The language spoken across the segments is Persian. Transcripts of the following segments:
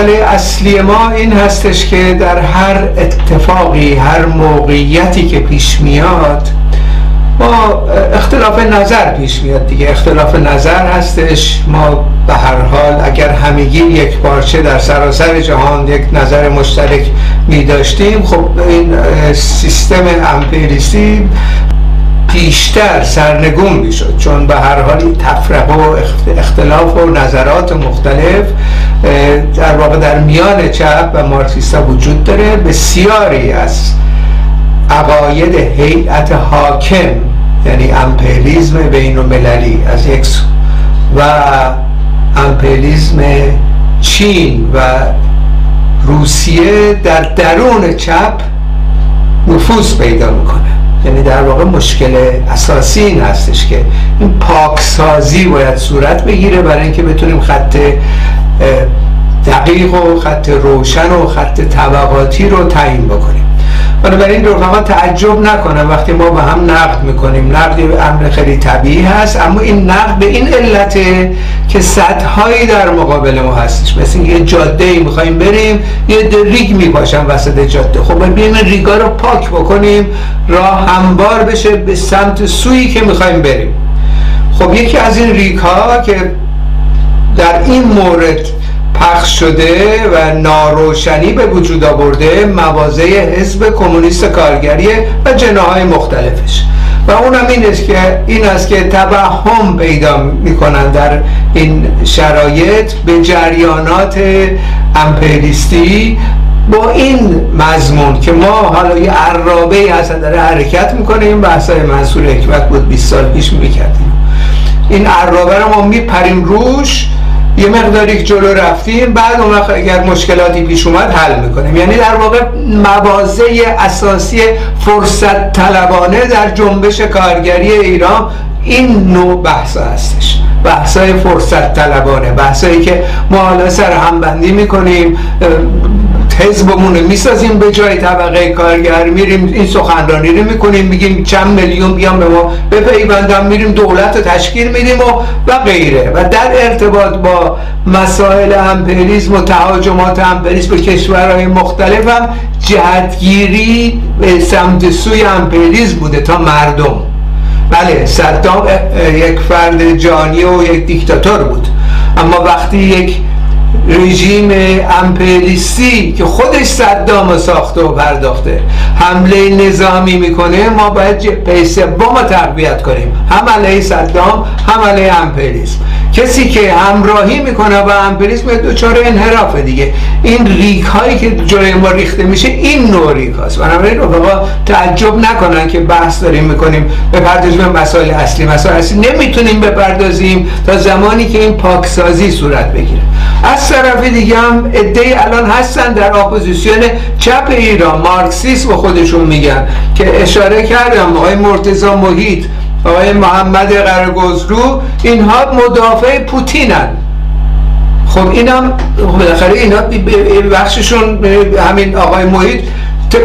مسئله اصلی ما این هستش که در هر اتفاقی هر موقعیتی که پیش میاد ما اختلاف نظر پیش میاد دیگه. اختلاف نظر هستش. ما به هر حال اگر همگی یک پارچه در سراسر جهان یک نظر مشترک می داشتیم خب این سیستم امپیریستی بیشتر سرنگون می‌شد. چون به هر حال تفرقه و اختلاف و نظرات مختلف در واقع در میان چپ و مارکسیستا وجود داره. بسیاری از عقاید هیئت حاکم یعنی امپریالیسم بین المللی از یک و امپریالیسم چین و روسیه در درون چپ نفوذ پیدا می‌کنه. یعنی در واقع مشکل اساسی این هستش که این پاکسازی باید صورت بگیره برای اینکه بتونیم خط دقیق و خط روشن و خط طبقاتی رو تعیین بکنیم. بنابراین رفقا تعجب نکنم وقتی ما به هم نقد می‌کنیم. نقد امر خیلی طبیعی هست اما این نقد به این علته که صدهایی در مقابل ما هستش. مثل یه جاده ای می‌خوایم بریم یه ریگ میپاشن وسط جاده. خب بیایم ریگا رو پاک بکنیم راه هموار بشه به سمت سویی که می‌خوایم بریم. خب یکی از این ریگ ها که در این مورد پخش شده و ناروشنی به وجود آورده موازه حزب کمونیست کارگریه و جناهای مختلفش. و اونم این است که این است که توهم پیدا می‌کنن در این شرایط به جریانات امپریستی با این مضمون که ما حالا یه عرابه ای هستن داره حرکت می‌کنیم بحثای منصور حکمت بود 20 سال پیش می‌کردیم. این عرابه رو ما میپریم روش یه مقداری جلو رفتیم بعد اون وقت اگر مشکلاتی پیش اومد حل می‌کنیم. یعنی در واقع موازه اساسی فرصت طلبانه در جنبش کارگری ایران این نوع بحث هستش. بحثای فرصت طلبانه بحثایی که ما حالا سر همبندی می‌کنیم حزبمون رو می‌سازیم به جای طبقه کارگر. میریم این سخنرانی رو می‌کنیم میگیم چند میلیون بیان به ما بپیوندن. میریم دولت رو تشکیل میدیم و و غیره. و در ارتباط با مسائل امپریسم و تهاجمات امپریسم به کشورهای مختلف هم جهتگیری به سمت سوی امپریسم بوده تا مردم. بله صدام یک فرد جانی و یک دیکتاتور بود. اما وقتی یک رژیم امپریستی که خودش صدام ساخته و پرداخته. حمله نظامی می‌کنه ما باید پی سوم رو تقویت کنیم. هم علیه صدام هم علیه امپریسم کسی که همراهی می‌کنه با امپریسم دوچار انحراف دیگه. این ریک هایی که جلوی ما ریخته میشه این نوع ریک هاست بنابراین رفقا تعجب نکنن که بحث داریم می‌کنیم. به مسائل اصلی. مسائل اصلی نمی‌تونیم بپردازیم تا زمانی که این پاکسازی صورت بگیره. از طرف دیگه هم ایده الان هستن در اپوزیسیون چپ ایران. مارکسیسم خودشون میگن که اشاره کردم آقای مرتضی محیط آقای محمد قرگزرو اینها مدافع پوتینن. خب اینم بالاخره اینا بخششون همین آقای محیط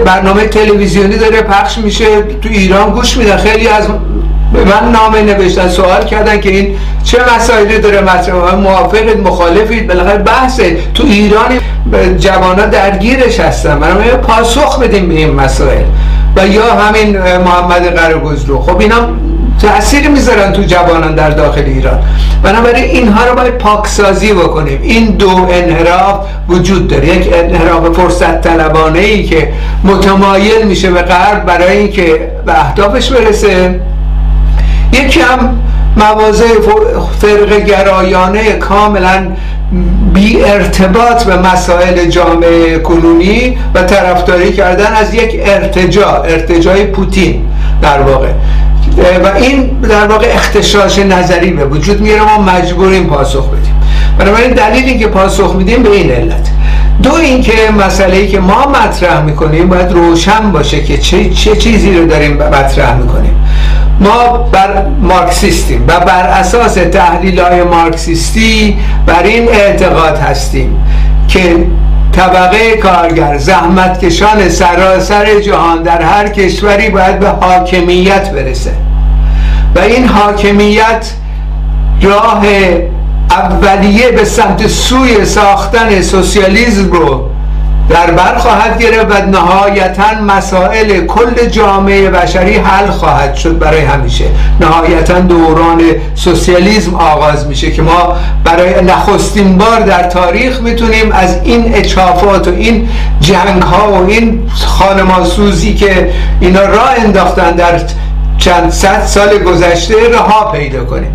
برنامه تلویزیونی داره پخش میشه تو ایران گوش میدن. خیلی از من نامه نوشتن سوال کردن که این چه مسائلی داره مطرح. موافقید مخالفید. بالاخره بحثه تو ایران جوانا درگیرش هستن. برای پاسخ بدیم به این مسائل. و یا همین محمد قرگزرو خب اینا تأثیر می‌ذارن تو جوانان در داخل ایران. بنابراین اینها رو باید پاکسازی بکنیم. این دو انحراف وجود داره. یک انحراف فرصت طلبانه ای که متمایل میشه به غرب برای اینکه به اهدافش برسه. یکی هم موازه فرق گرایانه کاملا بی ارتباط به مسائل جامعه کنونی و طرفداری کردن از یک ارتجا ارتجای پوتین در واقع. و این در واقع اختشاش نظری به وجود میاره ما مجبوریم پاسخ بدیم. بنابراین دلیلی که پاسخ میدیم به این علت. دو اینکه مسئله ای که ما مطرح می‌کنیم باید روشن باشه که چه, چه چیزی رو داریم مطرح می‌کنیم. ما بر مارکسیستیم و بر اساس تحلیل های مارکسیستی بر این اعتقاد هستیم که طبقه کارگر زحمتکشان سراسر جهان در هر کشوری باید به حاکمیت برسه. و این حاکمیت راه اولیه به سمت سوی ساختن سوسیالیسم رو در بر خواهد گرفت و نهایتا مسائل کل جامعه بشری حل خواهد شد برای همیشه. نهایتا دوران سوسیالیسم آغاز میشه که ما برای نخستین بار در تاریخ می‌تونیم از این اچافات و این جنگ ها و این خانماسوزی که اینا راه انداختن در چند صد سال گذشته رها پیدا کنیم.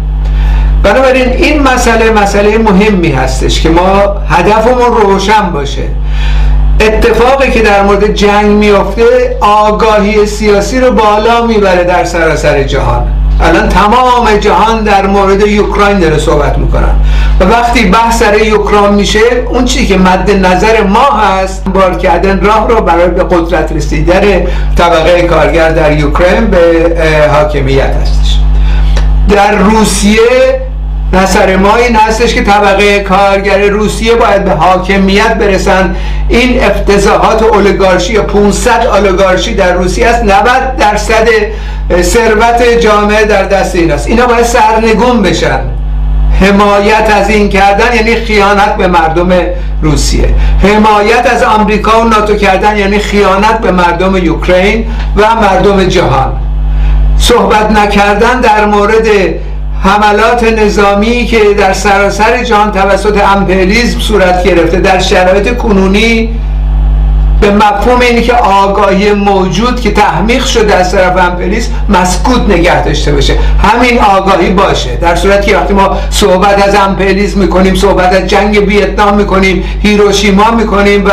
بنابراین این مسئله مسئله مهمی هستش که ما هدفمون روشن باشه. اتفاقی که در مورد جنگ میافته آگاهی سیاسی رو بالا می‌بره در سراسر جهان. الان تمام جهان در مورد یوکراین داره صحبت می‌کنن و وقتی بحث سر یوکراین میشه اون چی که مد نظر ما هست بار کردن راه رو برای به قدرت رسیدن طبقه کارگر در یوکراین به حاکمیت هستش. در روسیه نظر ما این هستش که طبقه کارگر روسیه باید به حاکمیت برسن. این افتضاحات اولیگارشی یا 500 اولیگارشی در روسیه است. 90 درصد ثروت جامعه در دست این است اینا باید سرنگون بشن. حمایت از این کردن یعنی خیانت به مردم روسیه. حمایت از آمریکا و ناتو کردن یعنی خیانت به مردم یوکرین و مردم جهان. صحبت نکردن در مورد حملات نظامی که در سراسر جهان توسط امپریالیسم صورت گرفته در شرایط کنونی به مفهوم اینی که آگاهی موجود که تحمیق شده از طرف امپریالیسم مسکوت نگه داشته باشه. همین آگاهی باشه. در صورتی که وقتی ما صحبت از امپریالیسم می‌کنیم صحبت از جنگ ویتنام می‌کنیم هیروشیما می‌کنیم و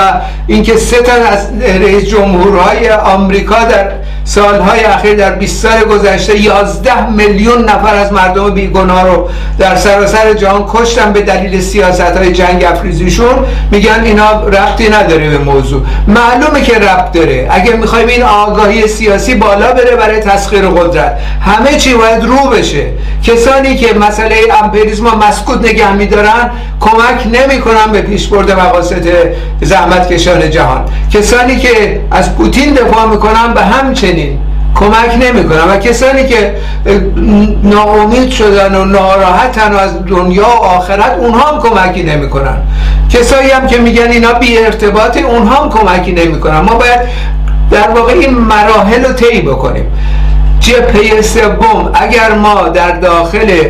اینکه سه تا از رئیس جمهورهای آمریکا در سالهای اخیر در 20 سال گذشته 11 میلیون نفر از مردم بیگناه رو در سراسر جهان کشتن به دلیل سیاست های جنگ افریزیشون میگن اینا ربطی نداره به موضوع. معلومه که ربط داره. اگه می‌خوایم این آگاهی سیاسی بالا بره برای تسخیر قدرت همه چی باید رو بشه. کسانی که مسئله امپریالیسم مسکوت نگه میدارن کمک نمی‌کنن به پیشبرد مقاصد زحمت کشان جهان. کسانی که از پوتین دفاع می‌کنن به همچنین. کمک نمی‌کنن و کسانی که ناامید شدن و ناراحتن و از دنیا و آخرت اونها هم کمکی نمی‌کنن. کسایی هم که میگن اینا بی ارتباطی اونها هم کمکی نمی‌کنن. ما باید در واقع این مراحل رو طی بکنیم. جبهه سوم اگر ما در داخل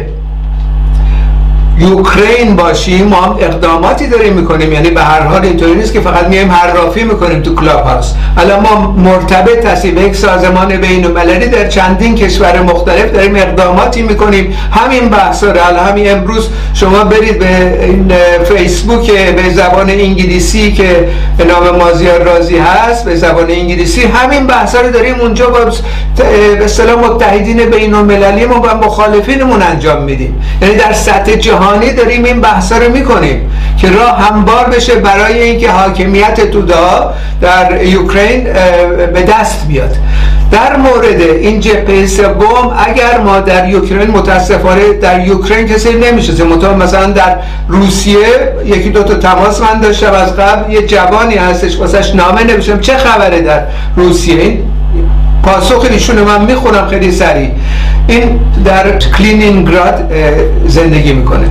یوکرین باشیم ما هم اقداماتی داریم می‌کنیم. یعنی به هر حال اینطوری نیست که فقط میایم حرافی می‌کنیم تو کلاب هاست الان ما مرتبط هستیم. به یک سازمان بین المللی در چندین کشور مختلف داریم اقداماتی می‌کنیم. همین بحث رو. همین امروز شما برید به این فیسبوک به زبان انگلیسی که به نام مازیار رازی هست به زبان انگلیسی. همین بحث رو داریم اونجا با به اصطلاح متحدین بین المللی ما با مخالفینمون انجام میدیم. یعنی در سطح جهان جهانی داریم این بحثا رو می‌کنیم که راه همبار بشه برای اینکه حاکمیت تودا در یوکرین به دست بیاد. در مورد این جبهه سوم اگر ما در یوکرین متاسفانه در یوکرین کسی نمیشه مثلا در روسیه یکی دو تا تماس من داشتم از قبل یه جوانی هستش واسش نامه نوشتم. چه خبره در روسیه؟ این پاسخ ایشون من می‌خونم خیلی سریع. این در کلینینگراد زندگی می‌کنه.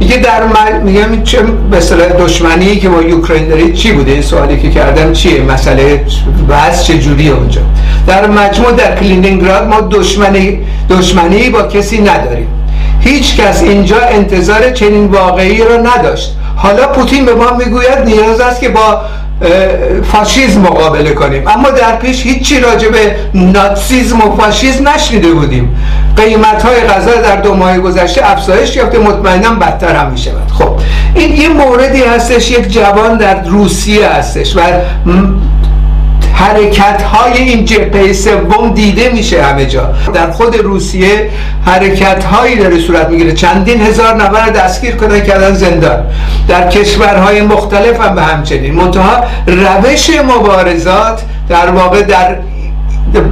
میگه در میگم چه مثلا دشمنی که با یوکراین دارید چی بوده؟ این سوالی که کردم چیه؟ مسئله بحث چه جوری اونجا؟ در مجموع در کلینینگراد ما دشمنی دشمنی با کسی نداریم. هیچ کس اینجا انتظار چنین واقعی را نداشت. حالا پوتین به ما می‌گوید نیاز است که با فاشیزم مقابله کنیم. اما در پیش هیچی راجع به ناتسیزم و فاشیزم نشنیده بودیم. قیمت های غذا در دو ماه گذشته افزایش یافته مطمئنا بدتر هم می شود خب این یه موردی هستش یک جوان در روسیه هستش و حرکت های این جبهه سوم دیده میشه همه جا. در خود روسیه حرکت هایی داره صورت می‌گیره. چندین هزار نفر دستگیر کنن کردن زندان. در کشورهای مختلف هم به همچنین. منتها روش مبارزات در واقع در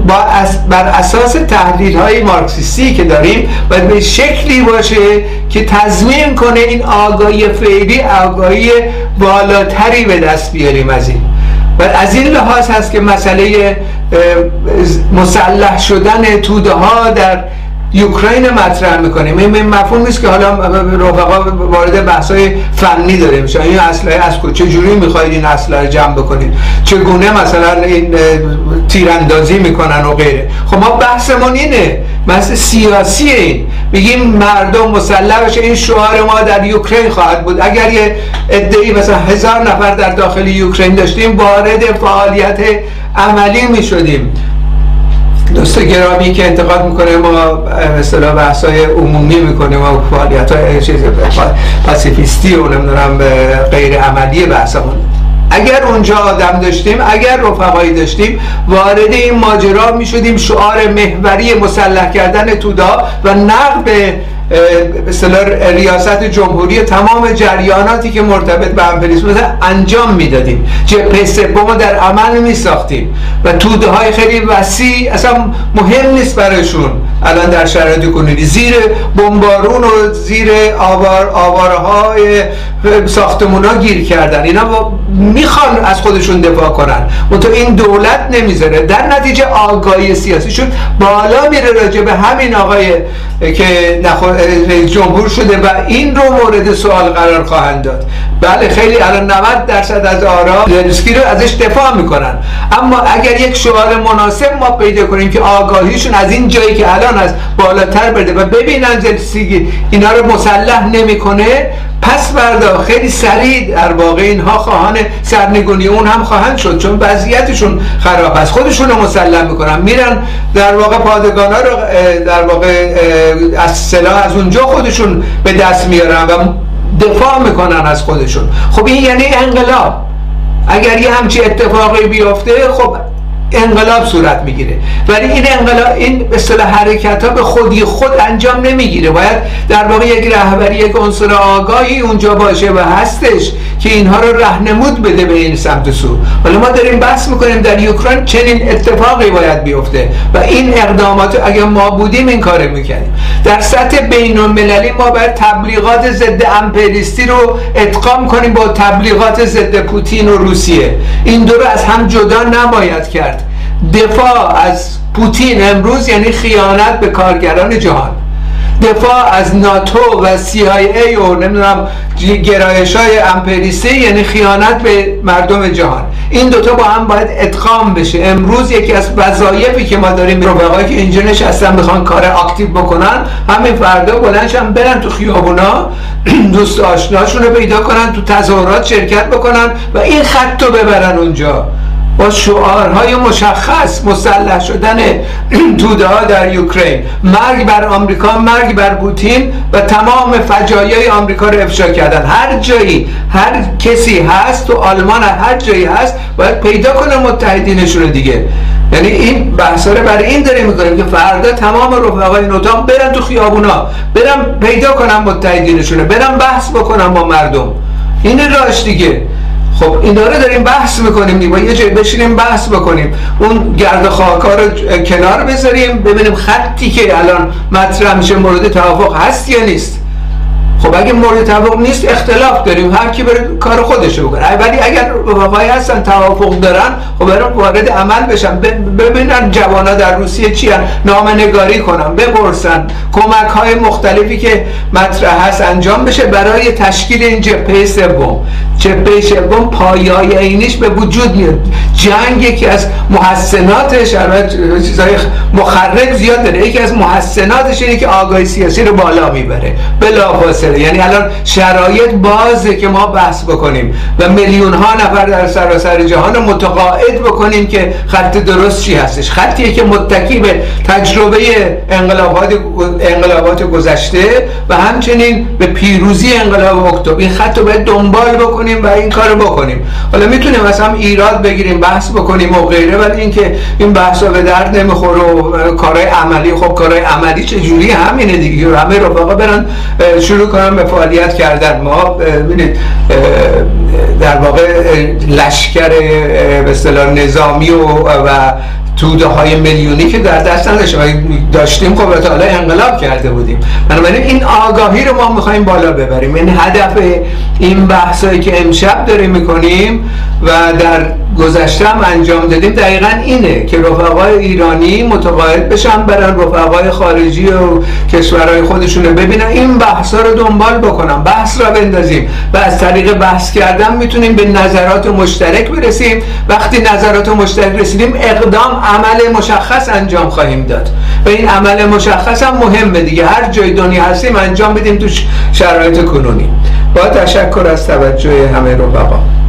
با بر اساس تحلیل های مارکسیستی که داریم باید به شکلی باشه که تضمین کنه این آگاهی فعلی آگاهی بالاتری به دست بیاریم از این. و از این لحاظ هست که مسئله مسلح شدن توده ها در یوکراین مطرح می‌کنیم این مفهوم نیست که حالا رفقا وارد بحثای فنی داریم شما این اسلحه از چه جوری می‌خواید این اسلحه جمع بکنید؟ چگونه مثلا این تیراندازی می‌کنن و غیره. خب ما بحثمون اینه. بحث سیاسی این. میگیم مردم مسلح بشه این شعار ما در یوکراین خواهد بود. اگر یه ادعی مثلا هزار نفر در داخل یوکراین داشتیم وارد فعالیت عملی می‌شدیم. دوست گرامی که انتقاد می‌کنه ما مثلا بحث های عمومی می‌کنیم و فعالیت های چیز پاسیفیستی و نمی‌دونم غیر عملی بحثمون. اگر اونجا آدم داشتیم اگر رفقایی داشتیم وارد این ماجرا می‌شدیم شعار محوری مسلح کردن تودا و نقد به ریاست جمهوری تمام جریاناتی که مرتبط به امپریالیسم انجام می‌دادیم جبهه سوم در عمل می ساختیم. و توده های خیلی وسیع اصلا مهم نیست برایشون. الان در شرایط کنونی زیر بمبارون و زیر آوار آواره های ساختمون ها گیر کردن. اینا می‌خوان از خودشون دفاع کنن. تو این دولت نمی‌ذاره. در نتیجه آگاهی سیاسیشون بالا میره راجع به همین آقای که رئیس جمهور شده و این رو مورد سوال قرار خواهند داد. بله خیلی الان 90 درصد از آرا زلنسکی رو ازش دفاع می‌کنن. اما اگر یک شعار مناسب ما پیدا کنیم که آگاهیشون از این جایی که الان از بالاتر برده و ببینن زلنسکی اینا رو مسلح نمی‌کنه پس بردا خیلی سریع در واقع اینها خواهان سرنگونی اون هم خواهند شد چون وضعیتشون خراب است. خودشون رو مسلح می‌کنن. میرن در واقع پادگان ها رو در واقع از سلاح از اونجا خودشون به دست میارن و دفاع می‌کنن از خودشون. خب این یعنی انقلاب. اگر یه همچی اتفاقی بیفته خب انقلاب صورت می‌گیره. ولی این انقلاب این اصطلاح حرکت ها به خودی خود انجام نمی‌گیره. باید در واقع یک رهبری یک عنصر آگاهی اونجا باشه و هستش. که اینها رو رهنمود بده به این سمت سو. حالا ما داریم بحث می‌کنیم در یوکراین چنین اتفاقی باید بیفته و این اقدامات اگر ما بودیم این کار می‌کردیم. در سطح بین المللی ما باید تبلیغات ضد امپریستی رو ادغام کنیم با تبلیغات ضد پوتین و روسیه. این دو رو از هم جدا نباید کرد. دفاع از پوتین امروز یعنی خیانت به کارگران جهان. دفاع از ناتو و CIA و نمی‌دونم گرایش های امپریستی یعنی خیانت به مردم جهان. این دوتا با هم باید ادغام بشه. امروز یکی از وظایفی که ما داریم رفقایی که اینجا نشستن می‌خوان کار اکتیو بکنن همین فردا بلنشن برن تو خیابونا دوست آشناشون رو پیدا کنن تو تظاهرات شرکت بکنن و این خط رو ببرن اونجا. با شعارهای مشخص مسلح شدن توده ها در یوکرین. مرگ بر آمریکا مرگ بر پوتین و تمام فجایای آمریکا رو افشا کردن. هر جایی هر کسی هست تو آلمان هر جایی هست باید پیدا کنه متحدینشون رو دیگه. یعنی این بحثا رو برای این داریم می‌کنیم که فردا تمام رفقای اتاق برن تو خیابونا. برن پیدا کنن متحدینشون برن بحث بکنن با مردم. این راش دیگه. خب این داره داریم بحث می‌کنیم با یه جای بشینیم بحث بکنیم. اون گرد خاکا رو کنار بذاریم ببینیم خطی که الان مطرح میشه مورد توافق هست یا نیست. خب اگه مورد توافق نیست اختلاف داریم. هر کی بره کار خودش بکنه. ولی اگر وفای هستن توافق دارن خب برای وارد عمل بشن. ببینن جوانا در روسیه چی هن. نامه نگاری کنن بپرسن. کمک های مختلفی که مطرح هست انجام بشه برای تشکیل این جبهه سوم. جبهه سوم پایای اینیش به وجود میاد. جنگ یکی از محسناتش چیزای مخرب زیاد داره. یکی از محسناتش اینه که آگاهی سیاسی رو بالا می‌بره. بلافاصله. یعنی الان شرایط بازه که ما بحث بکنیم و میلیون ها نفر در سراسر جهان متقاعد بکنیم که خط درست چی هستش. خطیه که متکی به تجربه انقلابات انقلابات گذشته و همچنین به پیروزی انقلاب اکتبر. این خط رو باید دنبال بکنیم و این کار بکنیم. حالا می‌تونیم مثلا ایراد بگیریم بحث بکنیم و غیره ولی اینکه این بحثا به درد نمی‌خوره و کارهای عملی خب کارهای عملی چه جوری همینه دیگه. همه رفقا برن شروع کنن به فعالیت کردن. ما ببینید در واقع لشکر به اصطلاح نظامی و, و توده های میلیونی که در دست داشتیم. خب حالا انقلاب کرده بودیم. بنابراین این آگاهی رو ما می‌خوایم بالا ببریم. این هدف این بحثایی که امشب داریم می‌کنیم و در گذشته هم انجام دادیم دقیقا اینه که رفقای ایرانی متقاعد بشن برن رفقای خارجی و کشورهای خودشونه ببینن. این بحث رو دنبال بکنم بحث را بندازیم. و از طریق بحث کردن می‌تونیم به نظرات مشترک برسیم. وقتی نظرات مشترک رسیدیم اقدام عمل مشخص انجام خواهیم داد. و این عمل مشخص هم مهمه دیگه. هر جای دنیا هستیم انجام بدیم تو شرایط کنونی. با تشکر از توجه همه رفقا.